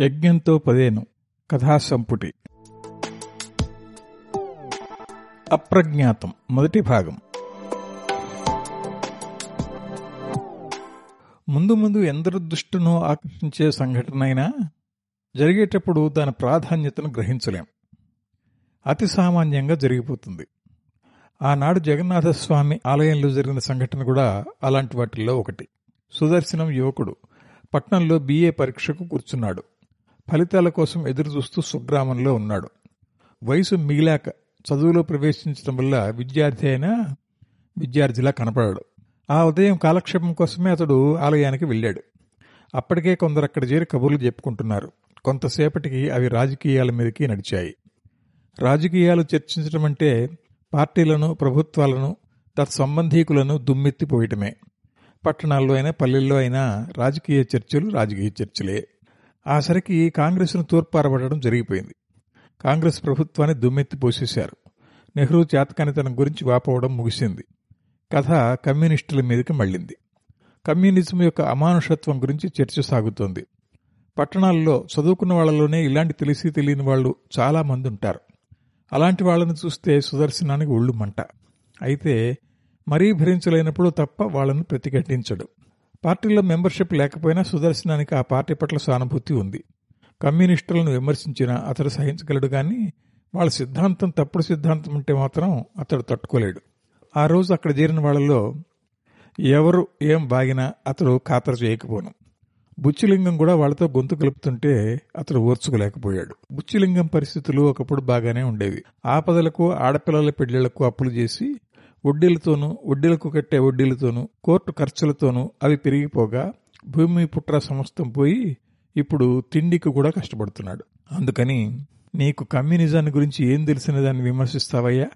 యజ్ఞంతో పదేను కథాసంపుటి. అప్రజ్ఞాతం మొదటి భాగం. ముందు ముందు ఎందరు దృష్టిను ఆకర్షించే సంఘటన అయినా జరిగేటప్పుడు దాని ప్రాధాన్యతను గ్రహించలేం. అతి సామాన్యంగా జరిగిపోతుంది. ఆనాడు జగన్నాథస్వామి ఆలయంలో జరిగిన సంఘటన కూడా అలాంటి వాటిల్లో ఒకటి. సుదర్శనం యువకుడు పట్నంలో బీఏ పరీక్షకు కూర్చున్నాడు. ఫలితాల కోసం ఎదురుచూస్తూ స్వగ్రామంలో ఉన్నాడు. వయసు మిగిలాక చదువులో ప్రవేశించడం వల్ల విద్యార్థి అయినా విద్యార్థిలా కనపడాడు. ఆ ఉదయం కాలక్షేపం కోసమే అతడు ఆలయానికి వెళ్ళాడు. అప్పటికే కొందరు అక్కడ చేరి కబుర్లు చెప్పుకుంటున్నారు. కొంతసేపటికి అవి రాజకీయాల మీదకి నడిచాయి. రాజకీయాలు చర్చించడం అంటే పార్టీలను ప్రభుత్వాలను తత్సంబంధీకులను దుమ్మెత్తిపోయటమే. పట్టణాల్లో అయినా పల్లెల్లో అయినా రాజకీయ చర్చలు రాజకీయ చర్చలే. ఆసరికి కాంగ్రెస్ను తూర్పారబడడం జరిగిపోయింది. కాంగ్రెస్ ప్రభుత్వాన్ని దుమ్మెత్తి పోసేశారు. నెహ్రూ చేతకానితనం గురించి వాపోవడం ముగిసింది. కథ కమ్యూనిస్టుల మీదకి మళ్ళింది. కమ్యూనిజం యొక్క అమానుషత్వం గురించి చర్చ సాగుతోంది. పట్టణాల్లో చదువుకున్న వాళ్ళలోనే ఇలాంటి తెలిసి తెలియని వాళ్ళు చాలా మంది ఉంటారు. అలాంటి వాళ్ళని చూస్తే సుదర్శనానికి ఒళ్ళు మంట. అయితే మరీ భరించలేనప్పుడు తప్ప వాళ్ళను ప్రతిఘటించడు. పార్టీలో మెంబర్షిప్ లేకపోయినా సుదర్శనానికి ఆ పార్టీ పట్ల సానుభూతి ఉంది. కమ్యూనిస్టులను విమర్శించినా అతడు సహించగలడు కానీ వాళ్ళ సిద్ధాంతం తప్పుడు సిద్ధాంతం ఉంటే మాత్రం అతడు తట్టుకోలేడు. ఆ రోజు అక్కడ చేరిన వాళ్ళలో ఎవరు ఏం బాగినా అతడు ఖాతరు చేయకపోను. బుచ్చిలింగం కూడా వాళ్ళతో గొంతు కలుపుతుంటే అతడు ఓర్చుకోలేకపోయాడు. బుచ్చిలింగం పరిస్థితులు ఒకప్పుడు బాగానే ఉండేవి. ఆపదలకు ఆడపిల్లల పెళ్ళిళ్ళకు అప్పులు చేసి వడ్డీలతోనూ వడ్డీలకు కట్టే వడ్డీలతోనూ కోర్టు ఖర్చులతోనూ అవి పెరిగిపోగా భూమి పుట్ర సమస్తం పోయి ఇప్పుడు తిండికి కూడా కష్టపడుతున్నాడు. అందుకని నీకు కమ్యూనిజాన్ని గురించి ఏం తెలిసిన దాన్ని విమర్శిస్తావయ్యా?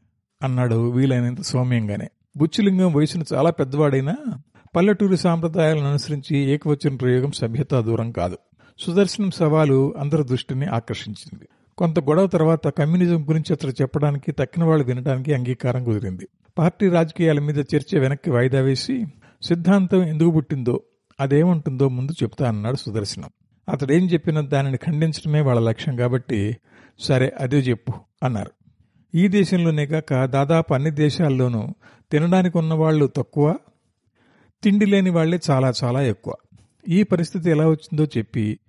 అన్నాడు వీలైనంత సౌమ్యంగానే. బుచ్చిలింగం వయసును చాలా పెద్దవాడైనా పల్లెటూరి సాంప్రదాయాలను అనుసరించి ఏకవచన ప్రయోగం సభ్యతా దూరం కాదు. సుదర్శనం సవాలు అందరి దృష్టిని ఆకర్షించింది. కొంత గొడవ తర్వాత కమ్యూనిజం గురించి అతడు చెప్పడానికి తక్కిన వాళ్ళు వినడానికి అంగీకారం కుదిరింది. పార్టీ రాజకీయాల మీద చర్చ వెనక్కి వాయిదా వేసి సిద్ధాంతం ఎందుకు పుట్టిందో అదేముంటుందో ముందు చెప్తా అన్నాడు సుదర్శనం. అతడేం చెప్పినా దానిని ఖండించడమే వాళ్ళ లక్ష్యం కాబట్టి సరే అదే చెప్పు అన్నారు. ఈ దేశంలోనే కాక దాదాపు అన్ని దేశాల్లోనూ తినడానికి ఉన్నవాళ్ళు తక్కువ తిండి లేని వాళ్ళే చాలా చాలా ఎక్కువ. ఈ పరిస్థితి ఎలా వచ్చిందో చెప్పి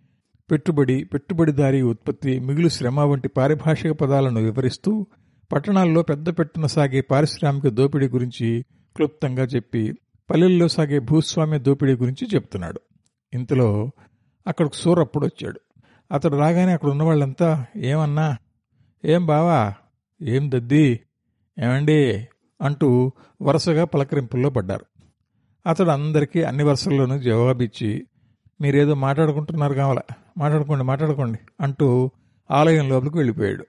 పెట్టుబడి పెట్టుబడిదారీ ఉత్పత్తి మిగులు శ్రమ వంటి పారిభాషిక పదాలను వివరిస్తూ పట్టణాల్లో పెద్ద పెట్టున సాగే పారిశ్రామిక దోపిడీ గురించి క్లుప్తంగా చెప్పి పల్లెల్లో సాగే భూస్వామ్య దోపిడీ గురించి చెప్తున్నాడు. ఇంతలో అక్కడికి సూరప్పుడు వచ్చాడు అతడు రాగానే అక్కడ ఉన్న వాళ్ళంతా ఏమన్నా? ఏం బావా? ఏం దద్ది? ఏమండి? అంటూ వరుసగా పలకరింపుల్లో పడ్డారు. అతడు అందరికీ అన్ని వరుసల్లోనూ జవాబిచ్చి మీరేదో మాట్లాడుకుంటున్నారు కావాల? మాట్లాడుకోండి మాట్లాడుకోండి అంటూ ఆలయం లోపలికి వెళ్ళిపోయాడు.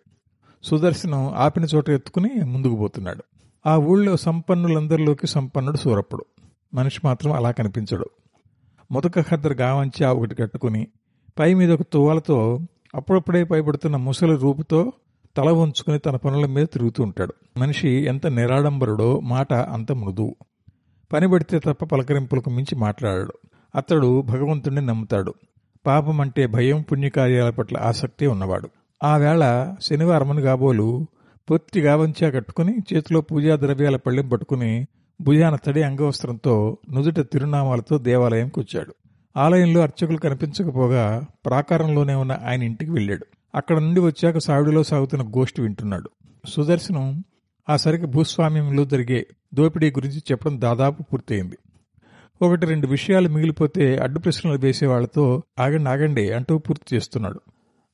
సుదర్శనం ఆపిన చోట ఎత్తుకుని ముందుకు పోతున్నాడు. ఆ ఊళ్ళో సంపన్నులందరిలోకి సంపన్నుడు సూరప్పుడు. మనిషి మాత్రం అలా కనిపించడు. మొదక ఖద్దరు గావంచి ఆ ఒకటి కట్టుకుని పై మీద ఒక తువాలతో అప్పుడప్పుడే పైబడుతున్న ముసలి రూపుతో తల వంచుకుని తన పనుల మీద తిరుగుతూ ఉంటాడు. మనిషి ఎంత నిరాడంబరుడో మాట అంత మృదువు పనిబడితే తప్ప పలకరింపులకు మించి మాట్లాడాడు. అతడు భగవంతుణ్ణి నమ్ముతాడు. పాపం అంటే భయం పుణ్యకార్యాల పట్ల ఆసక్తి ఉన్నవాడు. ఆ వేళ శనివారమని కాబోలు పొత్తి వంచా కట్టుకుని చేతిలో పూజా ద్రవ్యాల పళ్ళెం పట్టుకుని భుజాన తడి అంగవస్త్రంతో నుదుట తిరునామాలతో దేవాలయంకి వచ్చాడు. ఆలయంలో అర్చకులు కనిపించకపోగా ప్రాకారంలోనే ఉన్న ఆయన ఇంటికి వెళ్ళాడు. అక్కడ నుండి వచ్చాక సావిడిలో సాగుతున్న గోష్ఠి వింటున్నాడు. సుదర్శనం ఆ సరికి భూస్వామ్యంలో జరిగే దోపిడీ గురించి చెప్పడం దాదాపు పూర్తయింది. ఒకటి రెండు విషయాలు మిగిలిపోతే అడ్డు ప్రశ్నలు వేసే వాళ్ళతో ఆగండి ఆగండి అంటూ పూర్తి చేస్తున్నాడు.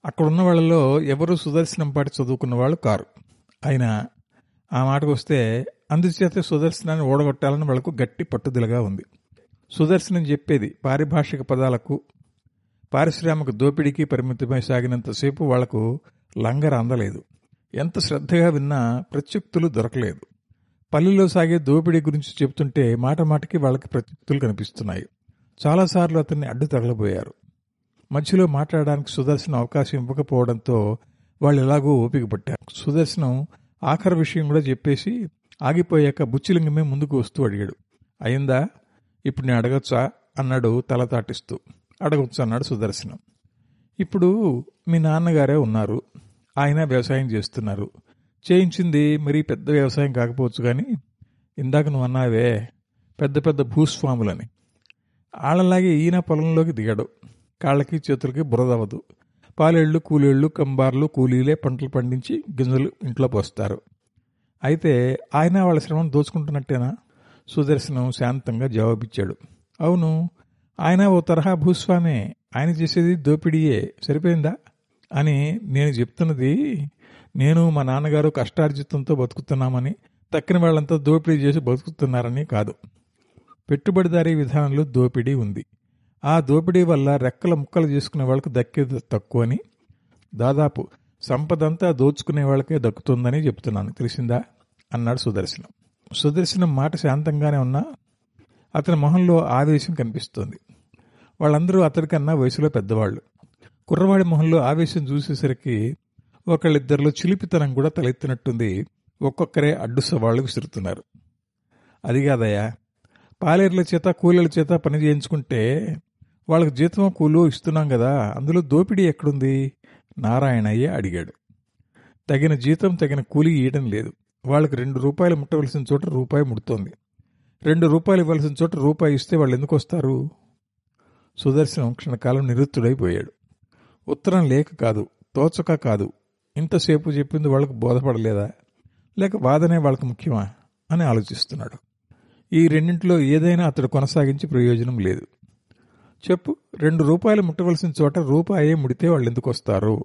అక్కడున్న వాళ్ళలో ఎవరు సుదర్శనం పాటి చదువుకున్న వాళ్ళు కారు. అయినా ఆ మాటకు వస్తే అందుచేత సుదర్శనాన్ని ఓడగొట్టాలని వాళ్ళకు గట్టి పట్టుదలగా ఉంది. సుదర్శనం చెప్పేది పారిభాషిక పదాలకు పారిశ్రామిక దోపిడీకి పరిమితమై సాగినంతసేపు వాళ్ళకు లంగర అందలేదు. ఎంత శ్రద్ధగా విన్నా ప్రత్యుక్తులు దొరకలేదు. పల్లెల్లో సాగే దోపిడీ గురించి చెబుతుంటే మాట మాటకి వాళ్ళకి ప్రత్యుక్తులు కనిపిస్తున్నాయి. చాలాసార్లు అతన్ని అడ్డు తగలబోయారు. మధ్యలో మాట్లాడడానికి సుదర్శన్ అవకాశం ఇవ్వకపోవడంతో వాళ్ళు ఎలాగో ఓపిక పట్టారు. సుదర్శనం ఆఖరి విషయం కూడా చెప్పేసి ఆగిపోయాక బుచ్చిలింగమే ముందుకు వస్తూ అడిగాడు. అయిందా ఇప్పుడు నేను అడగచ్చా? అన్నాడు తల తాటిస్తూ. అడగొచ్చు అన్నాడు సుదర్శనం. ఇప్పుడు మీ నాన్నగారే ఉన్నారు. ఆయన వ్యవసాయం చేస్తున్నారు. చేయించింది మరీ పెద్ద వ్యవసాయం కాకపోవచ్చు కానీ ఇందాక నువ్వు అన్నావే పెద్ద పెద్ద భూస్వాములని. వాళ్ళలాగే ఈయన పొలంలోకి దిగాడు. కాళ్ళకి చేతులకి బురదవ్వదు పాలేళ్ళు కూలీళ్ళు కంబార్లు కూలీలే పంటలు పండించి గింజలు ఇంట్లో పోస్తారు. అయితే ఆయన వాళ్ళ శ్రమను దోచుకుంటున్నట్టేనా? సుదర్శనం శాంతంగా జవాబిచ్చాడు. అవును ఆయన ఓ తరహా భూస్వామే. ఆయన చేసేది దోపిడీయే. సరిపోయిందా? అని నేను చెప్తున్నది నేను మా నాన్నగారు కష్టార్జితంతో బతుకుతున్నామని తక్కిన వాళ్ళంతా దోపిడీ చేసి బతుకుతున్నారని కాదు. పెట్టుబడిదారీ విధానంలో దోపిడీ ఉంది. ఆ దోపిడీ వల్ల రెక్కల ముక్కలు చేసుకునే వాళ్ళకి దక్కేది తక్కువని దాదాపు సంపదంతా దోచుకునే వాళ్ళకే దక్కుతుందని చెప్తున్నాను. తెలిసిందా? అన్నాడు సుదర్శనం. సుదర్శనం మాట శాంతంగానే ఉన్నా అతని మొహంలో ఆవేశం కనిపిస్తోంది. వాళ్ళందరూ అతడికన్నా వయసులో పెద్దవాళ్ళు. కుర్రవాడి మొహంలో ఆవేశం చూసేసరికి ఒకళ్ళిద్దరిలో చిలిపితనం కూడా తలెత్తినట్టుంది. ఒక్కొక్కరే అడ్డు సవాళ్ళు విసురుతున్నారు. అది కాదయ్యా. పాలేర్ల చేత కూలీల చేత పని చేయించుకుంటే వాళ్ళకి జీతం కూలు ఇస్తున్నాం కదా అందులో దోపిడీ ఎక్కడుంది? నారాయణయ్య అడిగాడు. తగిన జీతం తగిన కూలీ ఇయ్యడం లేదు. వాళ్ళకి రెండు రూపాయలు ముట్టవలసిన చోట రూపాయి ముడుతోంది. రెండు రూపాయలు ఇవ్వాల్సిన చోట రూపాయి ఇస్తే వాళ్ళు ఎందుకు వస్తారు? సుదర్శనం క్షణకాలం నిరుత్తుడైపోయాడు. ఉత్తరం లేక కాదు తోచక కాదు. ఇంతసేపు చెప్పింది వాళ్ళకు బోధపడలేదా? లేక వాదనే వాళ్ళకి ముఖ్యమా? అని ఆలోచిస్తున్నాడు. ఈ రెండింటిలో ఏదైనా అతడు కొనసాగించి ప్రయోజనం లేదు. చెప్పు రెండు రూపాయలు ముట్టవలసిన చోట రూపాయే ముడితే వాళ్ళు ఎందుకు వస్తారు?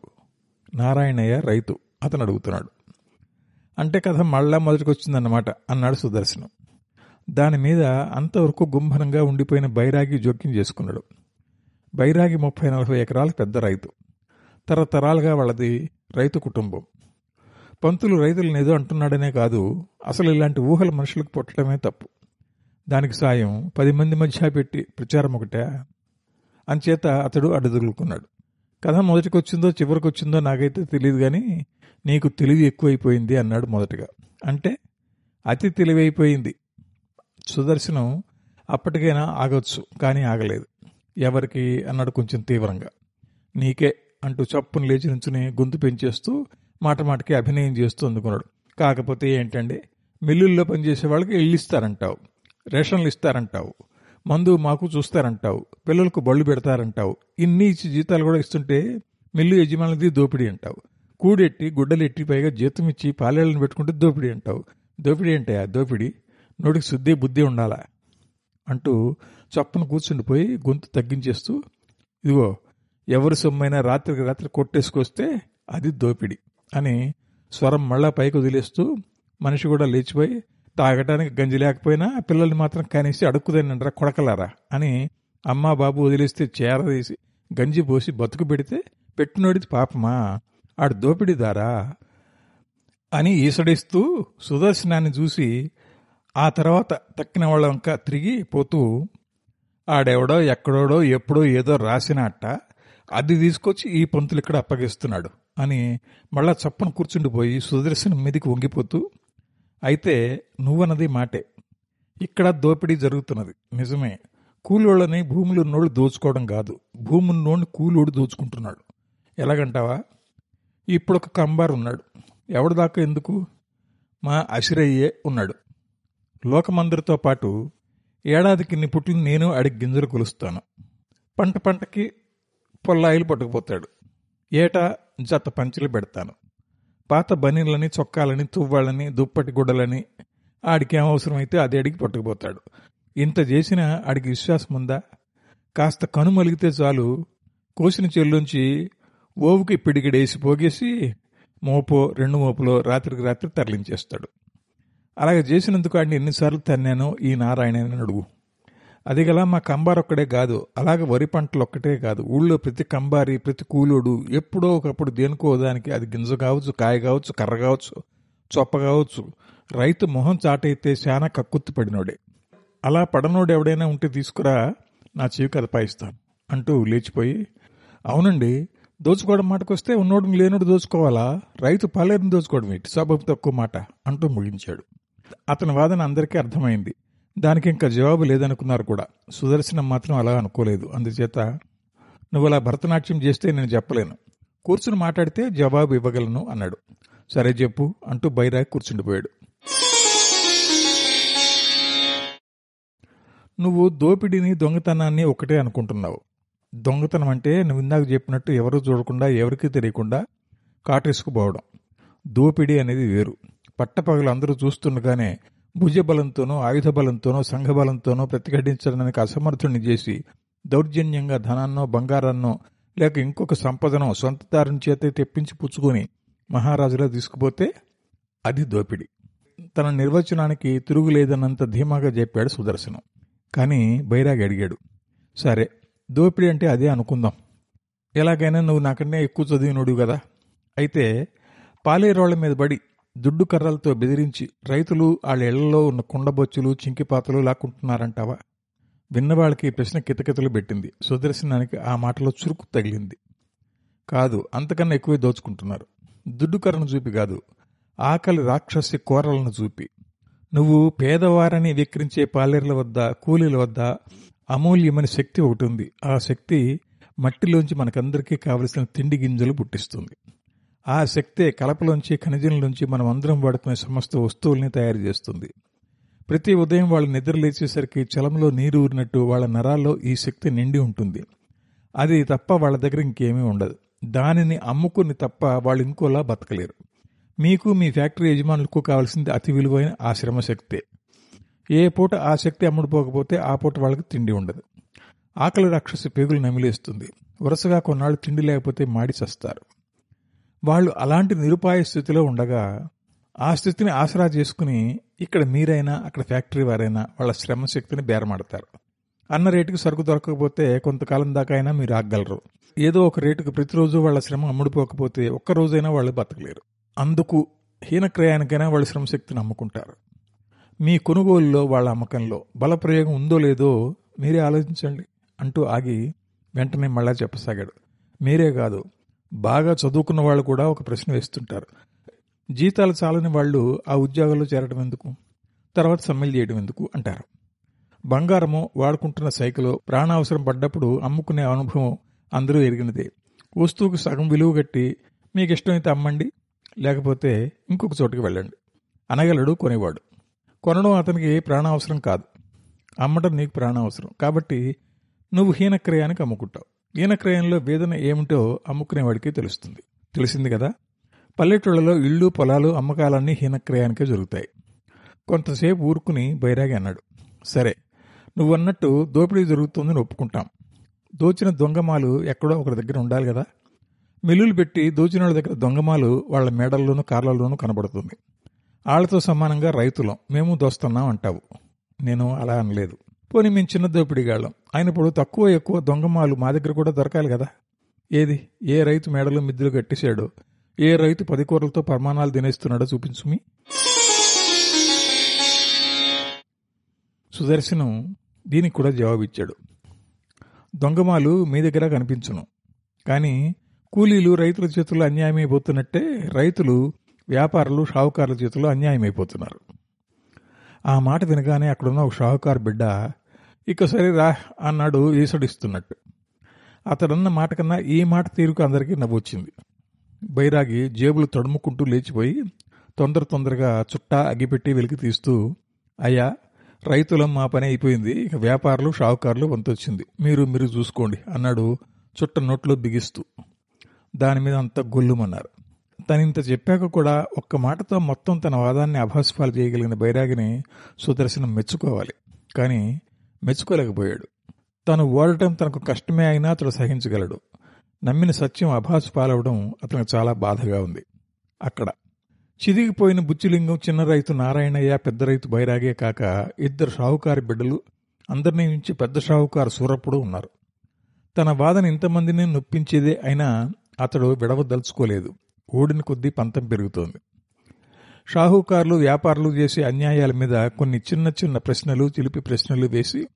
నారాయణయ్య రైతు అతను అడుగుతున్నాడు. అంటే కథ మళ్ళా మొదటికొచ్చిందన్నమాట అన్నాడు సుదర్శనం. దాని మీద అంతవరకు గుంభనంగా ఉండిపోయిన బైరాగి జోక్యం చేసుకున్నాడు. బైరాగి ముప్పై నలభై ఎకరాల పెద్ద రైతు. తరతరాలుగా వాళ్ళది రైతు కుటుంబం. పంతులు రైతులను ఏదో అంటున్నాడనే కాదు అసలు ఇలాంటి ఊహలు మనుషులకు పుట్టడమే తప్పు. దానికి సాయం పది మంది మధ్య పెట్టి ప్రచారం ఒకటే? అంచేత అతడు అడ్డుదులుకున్నాడు కథ మొదటికొచ్చిందో చివరికొచ్చిందో నాకైతే తెలియదు కానీ నీకు తెలివి ఎక్కువైపోయింది అన్నాడు మొదటగా. అంటే అతి తెలివైపోయింది. సుదర్శనం అప్పటికైనా ఆగొచ్చు కానీ ఆగలేదు. ఎవరికి? అన్నాడు కొంచెం తీవ్రంగా. నీకే అంటూ చప్పును లేచి నుంచుని గొంతు పెంచేస్తూ మాట మాటకి అభినయం చేస్తూ అందుకున్నాడు. కాకపోతే ఏంటంటే మిల్లుల్లో పనిచేసే వాళ్ళకి ఇల్లు ఇస్తారంటావు రేషన్లు ఇస్తారంటావు. మందు మాకు చూస్తారంటావు పిల్లలకు బళ్ళు పెడతారంటావు ఇన్ని ఇచ్చి జీతాలు కూడా ఇస్తుంటే మిల్లు యజమానులది దోపిడీ అంటావు. కూడెట్టి గుడ్డలెట్టి పైగా జీతం ఇచ్చి పాలేళ్ళని పెట్టుకుంటే దోపిడీ అంటావు. దోపిడీ అంటే ఆ దోపిడీ? నోటికి శుద్ధి బుద్ధి ఉండాలా? అంటూ చప్పున కూర్చుండిపోయి గొంతు తగ్గించేస్తూ ఇదిగో ఎవరి సొమ్మైనా రాత్రికి రాత్రి కొట్టేసుకొస్తే అది దోపిడి అని స్వరం మళ్ళా పైకి వదిలేస్తూ మనిషి కూడా లేచిపోయి తాగడానికి గంజి లేకపోయినా పిల్లల్ని మాత్రం కనేసి అడుక్కుదేనంటారా కొడకలారా అని అమ్మా బాబు వదిలేస్తే చేరదీసి గంజి పోసి బతుకు పెడితే పెట్టినోడిది పాపమా? ఆడు దోపిడీదారా? అని ఈసడిస్తూ సుదర్శనాన్ని చూసి ఆ తర్వాత తక్కిన వాళ్ళ ఇంకా తిరిగి పోతూ ఆడెవడో ఎక్కడోడో ఎప్పుడో ఏదో రాసినట్ట అది తీసుకొచ్చి ఈ పంతులు ఇక్కడ అప్పగిస్తున్నాడు అని మళ్ళా చప్పన కూర్చుండిపోయి సుదర్శనం మీదికి వంగిపోతూ అయితే నువ్వన్నది మాటే. ఇక్కడ దోపిడీ జరుగుతున్నది. నిజమే. కూలోళ్ళని భూములు ఉన్నోళ్ళు దోచుకోవడం కాదు. భూమున్నోడిని కూలోడు దోచుకుంటున్నాడు. ఎలాగంటావా? ఇప్పుడు ఒక కంబార్ ఉన్నాడు. ఎవడు దాకా ఎందుకు? మా అసిరయ్యే ఉన్నాడు. లోకమందరితో పాటు ఏడాదికి ఇన్ని పుట్లు నేను అడిగి గింజలు కొలుస్తాను. పంట పంటకి పొల్లాయిలు పట్టుకుపోతాడు. ఏటా జత పంచులు పెడతాను. పాత బనీన్లని చొక్కాలని తువ్వాళ్ళని దుప్పటి గుడ్డలని ఆడికి ఏం అవసరమైతే అది అడిగి పట్టుకుపోతాడు. ఇంత చేసినా ఆడికి విశ్వాసం ఉందా? కాస్త కనుమలిగితే చాలు. కోసిన చెల్లుంచి ఓవుకి పిడిగిడేసి పోగేసి మోపో రెండు మోపులో రాత్రికి రాత్రి తరలించేస్తాడు. అలాగే చేసినందుకు ఆడిని ఎన్నిసార్లు తన్నానో ఈ నారాయణ అడుగు. అది గల మా కంబార్ ఒక్కడే కాదు అలాగే వరి పంటలు ఒక్కటే కాదు. ఊళ్ళో ప్రతి కంబారి ప్రతి కూలోడు ఎప్పుడో ఒకప్పుడు దేనికో దానికి అది గింజ కావచ్చు కాయ కావచ్చు కర్ర కావచ్చు చొప్ప కావచ్చు రైతు మొహం చాటైతే శానా కక్కుత్తి పడినోడే. అలా పడనోడు ఎవడైనా ఉంటే తీసుకురా నా చెవి కదపాయిస్తాను అంటూ లేచిపోయి అవునండి దోచుకోవడం మాటకొస్తే ఉన్నోడు లేనోడు దోచుకోవాలా? రైతు పాలేరుని దోచుకోవడం ఏంటి? సబబు తక్కువ మాట అంటూ ముగించాడు. అతని వాదన అందరికీ అర్థమైంది. దానికి ఇంకా జవాబు లేదనుకున్నారు కూడా. సుదర్శనం మాత్రం అలా అనుకోలేదు. అందుచేత నువ్వు అలా భరతనాట్యం చేస్తే నేను చెప్పలేను. కూర్చుని మాట్లాడితే జవాబు ఇవ్వగలను అన్నాడు. సరే చెప్పు అంటూ బైరాగ్ కూర్చుండిపోయాడు. నువ్వు దోపిడీని దొంగతనాన్ని ఒకటే అనుకుంటున్నావు. దొంగతనం అంటే నువ్వు ఇందాక చెప్పినట్టు ఎవరు చూడకుండా ఎవరికీ తెలియకుండా కాటేసుకుపోవడం. దోపిడీ అనేది వేరు. పట్టపగలు అందరూ చూస్తుండగానే భుజబలంతోనో ఆయుధ బలంతోనో సంఘబలంతోనో ప్రతిఘటించడానికి అసమర్థుని చేసి దౌర్జన్యంగా ధనాన్నో బంగారాన్నో లేక ఇంకొక సంపదనో సొంతదారుని చేతే తెప్పించి పుచ్చుకొని మహారాజులా తీసుకుపోతే అది దోపిడి. తన నిర్వచనానికి తిరుగులేదన్నంత ధీమాగా చెప్పాడు సుదర్శనం. కానీ బైరాగి అడిగాడు సరే దోపిడీ అంటే అదే అనుకుందాం. ఎలాగైనా నువ్వు నాకన్నా ఎక్కువ చదివినోడు కదా. అయితే పాలేరోళ్ళ మీద పడి దుడ్డు కర్రలతో బెదిరించి రైతులు వాళ్ళ ఇళ్ళలో ఉన్న కుండబొచ్చులు చింకిపాతలు లాక్కుంటున్నారంటావా? విన్నవాళ్ళకి ప్రశ్న కితకితలు పెట్టింది. సుదర్శనానికి ఆ మాటలో చురుకు తగిలింది. కాదు అంతకన్నా ఎక్కువే దోచుకుంటున్నారు. దుడ్డు కర్రను చూపి కాదు ఆకలి రాక్షసి కోరలను చూపి. నువ్వు పేదవారని విక్రించే పాలేర్ల వద్ద కూలీల వద్ద అమూల్యమైన శక్తి ఒకటి ఉంది. ఆ శక్తి మట్టిలోంచి మనకందరికీ కావలసిన తిండి గింజలు పుట్టిస్తుంది. ఆ శక్తే కలపలోంచి ఖనిజంలోంచి మనం అందరం వాడుకునే సమస్త వస్తువుల్ని తయారు చేస్తుంది. ప్రతి ఉదయం వాళ్ళు నిద్ర లేచేసరికి చలంలో నీరు ఊరినట్టు వాళ్ళ నరాల్లో ఈ శక్తి నిండి ఉంటుంది. అది తప్ప వాళ్ళ దగ్గర ఇంకేమీ ఉండదు. దానిని అమ్ముకుని తప్ప వాళ్ళు ఇంకోలా బతకలేరు. మీకు మీ ఫ్యాక్టరీ యజమానులకు కావాల్సింది అతి విలువైన ఆ శ్రమ శక్తే. ఏ పూట ఆ శక్తి అమ్ముడుపోకపోతే ఆ పూట వాళ్ళకి తిండి ఉండదు. ఆకలి రాక్షసి పేగులు నమిలేస్తుంది. వరుసగా కొన్నాళ్ళు తిండి లేకపోతే మాడి చస్తారు. వాళ్ళు అలాంటి నిరుపాయ స్థితిలో ఉండగా ఆ స్థితిని ఆసరా చేసుకుని ఇక్కడ మీరైనా అక్కడ ఫ్యాక్టరీ వారైనా వాళ్ళ శ్రమ శక్తిని బేరమాడతారు. అన్న రేటుకి సరుకు దొరకకపోతే కొంతకాలం దాకా అయినా మీరు ఆగగలరు. ఏదో ఒక రేటుకు ప్రతిరోజు వాళ్ళ శ్రమ అమ్ముడుపోకపోతే ఒక్క రోజైనా వాళ్ళు బతకలేరు. అందుకు హీనక్రయానికైనా వాళ్ళ శ్రమశక్తిని అమ్ముకుంటారు. మీ కొనుగోలులో వాళ్ళ అమ్మకంలో బలప్రయోగం ఉందో లేదో మీరే ఆలోచించండి అంటూ ఆగి వెంటనే మళ్ళా చెప్పసాగాడు. మీరే కాదు బాగా చదువుకున్న వాళ్ళు కూడా ఒక ప్రశ్న వేస్తుంటారు. జీతాలు చాలని వాళ్ళు ఆ ఉద్యోగాల్లో చేరడం ఎందుకు? తర్వాత సమ్మెలు చేయడం ఎందుకు? అంటారు. బంగారము వాడుకుంటున్న సైకిల్ ప్రాణావసరం పడ్డప్పుడు అమ్ముకునే అనుభవం అందరూ ఎరిగినదే. వస్తువుకు సగం విలువ కట్టి మీకు ఇష్టమైతే అమ్మండి లేకపోతే ఇంకొక చోటుకి వెళ్ళండి. అనగలడు కొనేవాడు. కొనడం అతనికి ప్రాణావసరం కాదు. అమ్మటం నీకు ప్రాణావసరం. కాబట్టి నువ్వు హీనక్రయానికి అమ్ముకుంటావు. హీనక్రయంలో వేదన ఏమిటో అమ్ముకునేవాడికి తెలుస్తుంది. తెలిసింది కదా? పల్లెటూళ్ళలో ఇళ్ళు పొలాలు అమ్మకాలన్నీ హీనక్రయానికే జరుగుతాయి. కొంతసేపు ఊరుకుని బైరాగి అన్నాడు. సరే నువ్వన్నట్టు దోపిడీ జరుగుతుందని ఒప్పుకుంటాం. దోచిన దొంగమాలు ఎక్కడో ఒకరి దగ్గర ఉండాలి కదా? మిల్లులు పెట్టి దోచిన వాళ్ళ దగ్గర దొంగమాలు వాళ్ళ మేడల్లోనూ కార్లలోనూ కనబడుతుంది. వాళ్ళతో సమానంగా రైతులం మేము దోస్తున్నాం అంటావు. నేను అలా అనలేదు. పోనీ మేము చిన్న దోపిడీగాళ్ళం. అయినప్పుడు తక్కువ ఎక్కువ దొంగమాలు మా దగ్గర కూడా దొరకాలి కదా. ఏది? ఏ రైతు మేడలో మిద్దులు కట్టేశాడో? ఏ రైతు పది కూరలతో పరిమాణాలు తినేస్తున్నాడో చూపించుమి సుదర్శనం దీనికి కూడా జవాబిచ్చాడు. దొంగమాలు మీ దగ్గర కనిపించును. కానీ కూలీలు రైతుల చేతుల్లో అన్యాయమైపోతున్నట్టే రైతులు వ్యాపారులు షావుకారుల చేతుల్లో అన్యాయమైపోతున్నారు. ఆ మాట వినగానే అక్కడున్న ఒక షావుకారు బిడ్డ ఇక సరే రా అన్నాడు ఈసడిస్తున్నట్టు అతడన్న మాట కన్నా ఈ మాట తీరుకు అందరికీ నవ్వొచ్చింది. బైరాగి జేబులు తడుముకుంటూ లేచిపోయి తొందర తొందరగా చుట్టా అగ్గిపెట్టి వెలికి తీస్తూ అయ్యా రైతులం మా పని అయిపోయింది ఇక వ్యాపారులు షావుకారులు వంతొచ్చింది. మీరు మీరు చూసుకోండి అన్నాడు చుట్ట నోట్లో బిగిస్తూ. దాని మీద అంత గొల్లుమన్నారు. తనింత చెప్పాక కూడా ఒక్క మాటతో మొత్తం తన వాదాన్ని అభాస్పాలు చేయగలిగిన బైరాగిని సుదర్శనం మెచ్చుకోవాలి. కానీ మెచ్చుకోలేకపోయాడు. తను ఓడటం తనకు కష్టమే అయినా అతడు సహించగలడు. నమ్మిన సత్యం అభాసు పాలవడం అతనికి చాలా బాధగా ఉంది. అక్కడ. చిదిగిపోయిన బుచ్చిలింగం చిన్న రైతు నారాయణయ్య పెద్ద రైతు బైరాగే కాక ఇద్దరు షావుకారి బిడ్డలు అందరినీ నుంచి పెద్ద షావుకారు సూరప్పుడు ఉన్నారు. తన వాదన ఇంతమందిని నొప్పించేదే అయినా అతడు విడవదలుచుకోలేదు. ఓడిన కొద్దీ పంతం పెరుగుతోంది. షాహుకారులు వ్యాపారులు చేసే అన్యాయాల మీద కొన్ని చిన్న చిన్న ప్రశ్నలు చిలిపి ప్రశ్నలు వేసి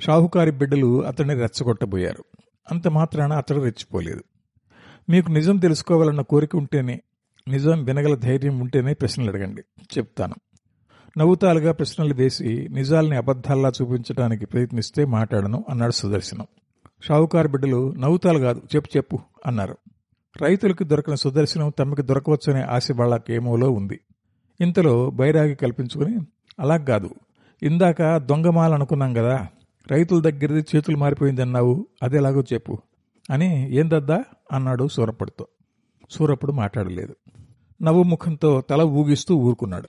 షాహుకారి బిడ్డలు అతన్ని రెచ్చగొట్టబోయారు. అంత మాత్రాన అతడు రెచ్చిపోలేదు. మీకు నిజం తెలుసుకోవాలన్న కోరిక ఉంటేనే నిజం వినగల ధైర్యం ఉంటేనే ప్రశ్నలు అడగండి. చెప్తాను. నవ్వుతాలుగా ప్రశ్నలు వేసి నిజాల్ని అబద్ధాల్లా చూపించడానికి ప్రయత్నిస్తే మాట్లాడను అన్నాడు సుదర్శనం. షావుకారు బిడ్డలు నవ్వుతాలు కాదు చెప్పు చెప్పు అన్నారు. రైతులకు దొరకని సుదర్శనం తమకి దొరకవచ్చనే ఆశ వాళ్ళకేమోలో ఉంది. ఇంతలో బైరాగి కల్పించుకుని అలా కాదు. ఇందాక దొంగమాల అనుకున్నాం కదా రైతుల దగ్గరది చేతులు మారిపోయిందన్నావు అదేలాగో చెప్పు అని ఏందద్దా అన్నాడు సూరప్పుడితో. సూరప్పుడు మాట్లాడలేదు. నవ్వు ముఖంతో తల ఊగిస్తూ ఊరుకున్నాడు.